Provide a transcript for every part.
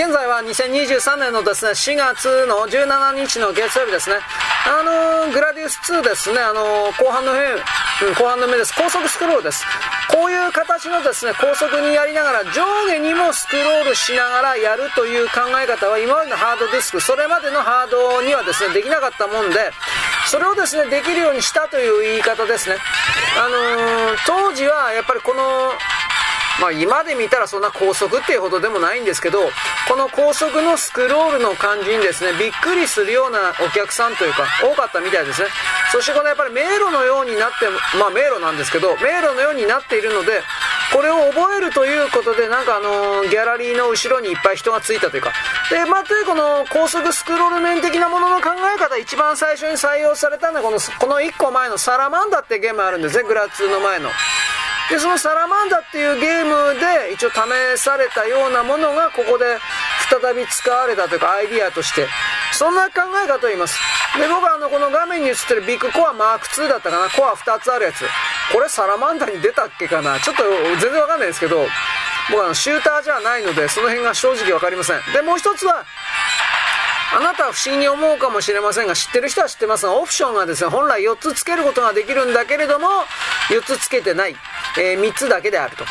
現在は2023年のですね、4月の17日の月曜日ですね。あのー、グラディウス2ですね、あのー、後半の辺、うん、後半の目です。高速スクロールです。こういう形のですね、高速にやりながら上下にもスクロールしながらやるという考え方は今までのハードディスク、それまでのハードにはですね、できなかったもんで、それをですね、できるようにしたという言い方ですね。あのー、当時はやっぱりこの、まあ、今で見たらそんな高速っていうほどでもないんですけど、この高速のスクロールの感じにですね、びっくりするようなお客さんというか、多かったみたいですね。そしてこのやっぱり迷路のようになって、まあ迷路なんですけど、迷路のようになっているので、これを覚えるということで、なんかあのギャラリーの後ろにいっぱい人がついたというか、で、まあ、この高速スクロール面的なものの考え方、一番最初に採用されたのは、この、この1個前のサラマンダってゲームあるんですね、グラツの前の。で、そのサラマンダっていうゲームで一応試されたようなものがここで再び使われたというかアイディアとして、そんな考え方を言います。で、僕はあの、この画面に映ってるビッグコアマーク2だったかな、コア2つあるやつ。これサラマンダに出たっけかなちょっと全然わかんないですけど、僕はあの、シューターじゃないので、その辺が正直わかりません。で、もう一つは、あなたは不思議に思うかもしれませんが、知ってる人は知ってますが、オプションがですね、本来4つつけることができるんだけれども、4つつけてない、えー、3つだけであると。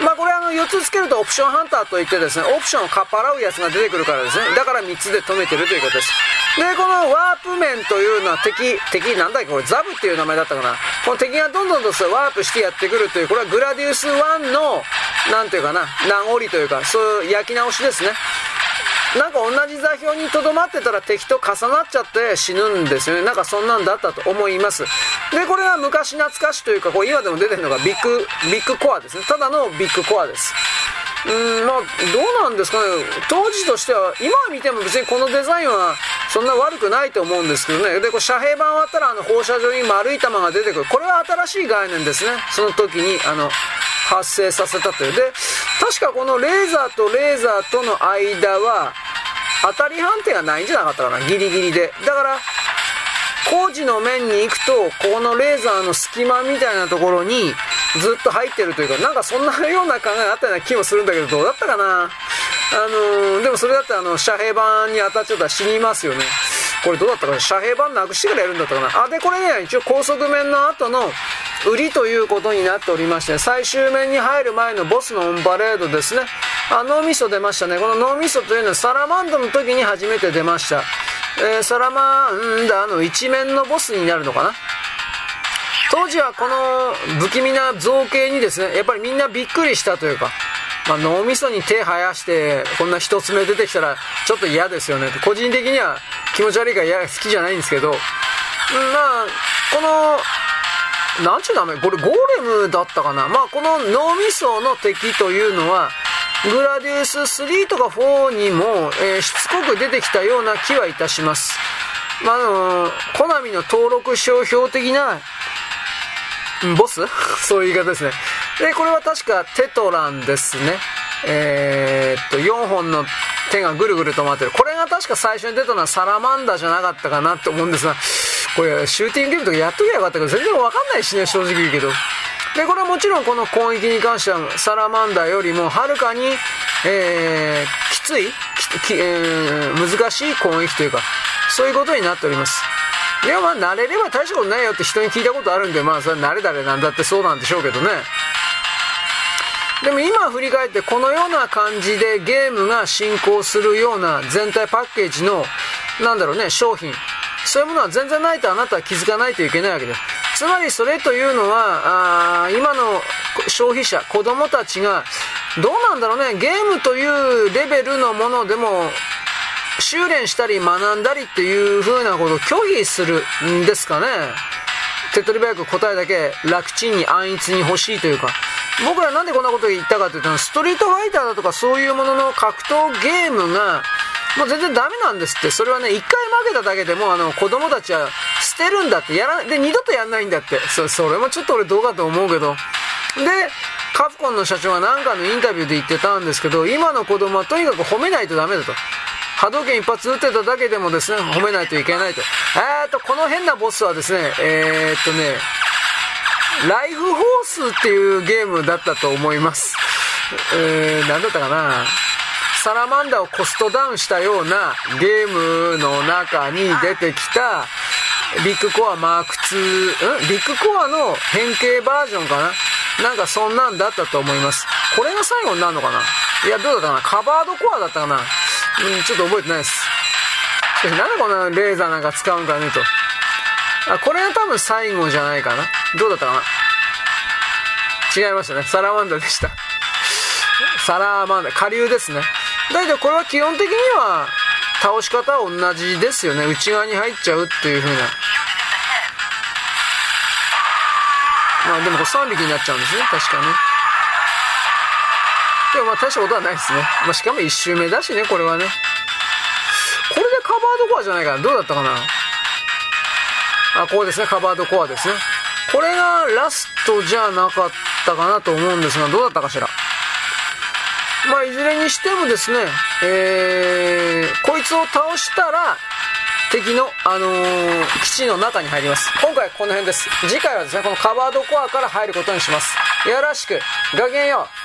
まあこれあの4つつけるとオプションハンターといってですね、オプションをかっぱらうやつが出てくるからですね。だから3つで止めてるということです。で、このワープ面というのは敵、敵なんだっけこれザブっていう名前だったかな。この敵がどんどんどんワープしてやってくるという、これはグラディウス1の、なんていうかな、名残というか、そういう焼き直しですね。なんか同じ座標にとどまってたら敵と重なっちゃって死ぬんですよね。なんかそんなんだったと思います。で、これは昔懐かしというか、こう今でも出てるのがビッグ、ビッグコアですね。ただのビッグコアです。うん、まあ、どうなんですかね。当時としては、今見ても別にこのデザインはそんな悪くないと思うんですけどね。で、これ遮蔽板割ったらあの放射状に丸い玉が出てくる。これは新しい概念ですね。その時に、あの、発生させたという。で、確かこのレーザーとレーザーとの間は、当たり判定がないんじゃなかったかな、ギリギリで。だから、工事の面に行くと、ここのレーザーの隙間みたいなところにずっと入ってるというか、なんかそんなような考えがあったような気もするんだけど、どうだったかな。あのー、でもそれだってあの、遮蔽板に当たっちゃったら死にますよね。これどうだったかな遮蔽板なくしてからやるんだったかなあ、で、これね、一応高速面の後の売りということになっておりまして、最終面に入る前のボスのオンパレードですね。あ、脳みそ出ましたね。この脳みそというのはサラマンダの時に初めて出ました。えー、サラマンダの一面のボスになるのかな？当時はこの不気味な造形にですね、やっぱりみんなびっくりしたというか、まあ、脳みそに手生やして、こんな一つ目出てきたら、ちょっと嫌ですよね。個人的には気持ち悪いから嫌、好きじゃないんですけど、まあ、この、なんちゅう名前？これゴーレムだったかな？まあ、この脳みその敵というのは、グラディウス3とか4にも、えー、しつこく出てきたような気はいたします。まあ、あのー、コナミの登録商標的な、ボス？そういう言い方ですね。で、これは確かテトランですね。えー、っと、4本の手がぐるぐると回ってる。これが確か最初に出たのはサラマンダじゃなかったかなって思うんですが、これシューティングゲームとかやっときゃよかったけど、全然わかんないしね、正直言うけど。で、これはもちろんこの攻撃に関してはサラマンダーよりもはるかに、えー、きついき、えー、難しい攻撃というか、そういうことになっております。いや、まあ、慣れれば大したことないよって人に聞いたことあるんで、まあ、それ慣れだれなんだってそうなんでしょうけどね。でも今振り返ってこのような感じでゲームが進行するような全体パッケージの、なんだろうね、商品。そういうものは全然ないとあなたは気づかないといけないわけです。つまりそれというのは、あ今の消費者、子供たちが、どうなんだろうね、ゲームというレベルのものでも、修練したり学んだりっていう風なことを拒否するんですかね。手っ取り早く答えだけ楽ちんに安逸に欲しいというか。僕らなんでこんなこと言ったかというと、ストリートファイターだとかそういうものの格闘ゲームが、もう全然ダメなんですって。それはね、一回負けただけでも、あの、子供たちは捨てるんだって、やら、で、二度とやんないんだって。そ、それもちょっと俺どうかと思うけど。で、カプコンの社長が何かのインタビューで言ってたんですけど、今の子供はとにかく褒めないとダメだと。波動拳一発撃ってただけでもですね、褒めないといけないと。えーと、この変なボスはですね、えー、っとね、ライフホースっていうゲームだったと思います。えー、なんだったかなサラマンダをコストダウンしたようなゲームの中に出てきたビッグコアマーク2、ん？ビッグコアの変形バージョンかな？なんかそんなんだったと思います。これが最後になるのかな？いや、どうだったかな？カバードコアだったかな？うん、ちょっと覚えてないです。しかし、なんでこんなレーザーなんか使うんかねと。あ、これが多分最後じゃないかな？どうだったかな？違いましたね。サラマンダでした。サラマンダ、下流ですね。だけどこれは基本的には倒し方は同じですよね。内側に入っちゃうっていう風な。まあでもこれ3匹になっちゃうんですね。確かね。でもまあ大したことはないですね。まあしかも1周目だしね、これはね。これでカバードコアじゃないかな。どうだったかなあ、こうですね。カバードコアですね。これがラストじゃなかったかなと思うんですが、どうだったかしら。まあ、いずれにしてもですね、えー、いつを倒したら、敵の、あのー、基地の中に入ります。今回この辺です。次回はですね、このカバードコアから入ることにします。よろしく。ごきげんよう。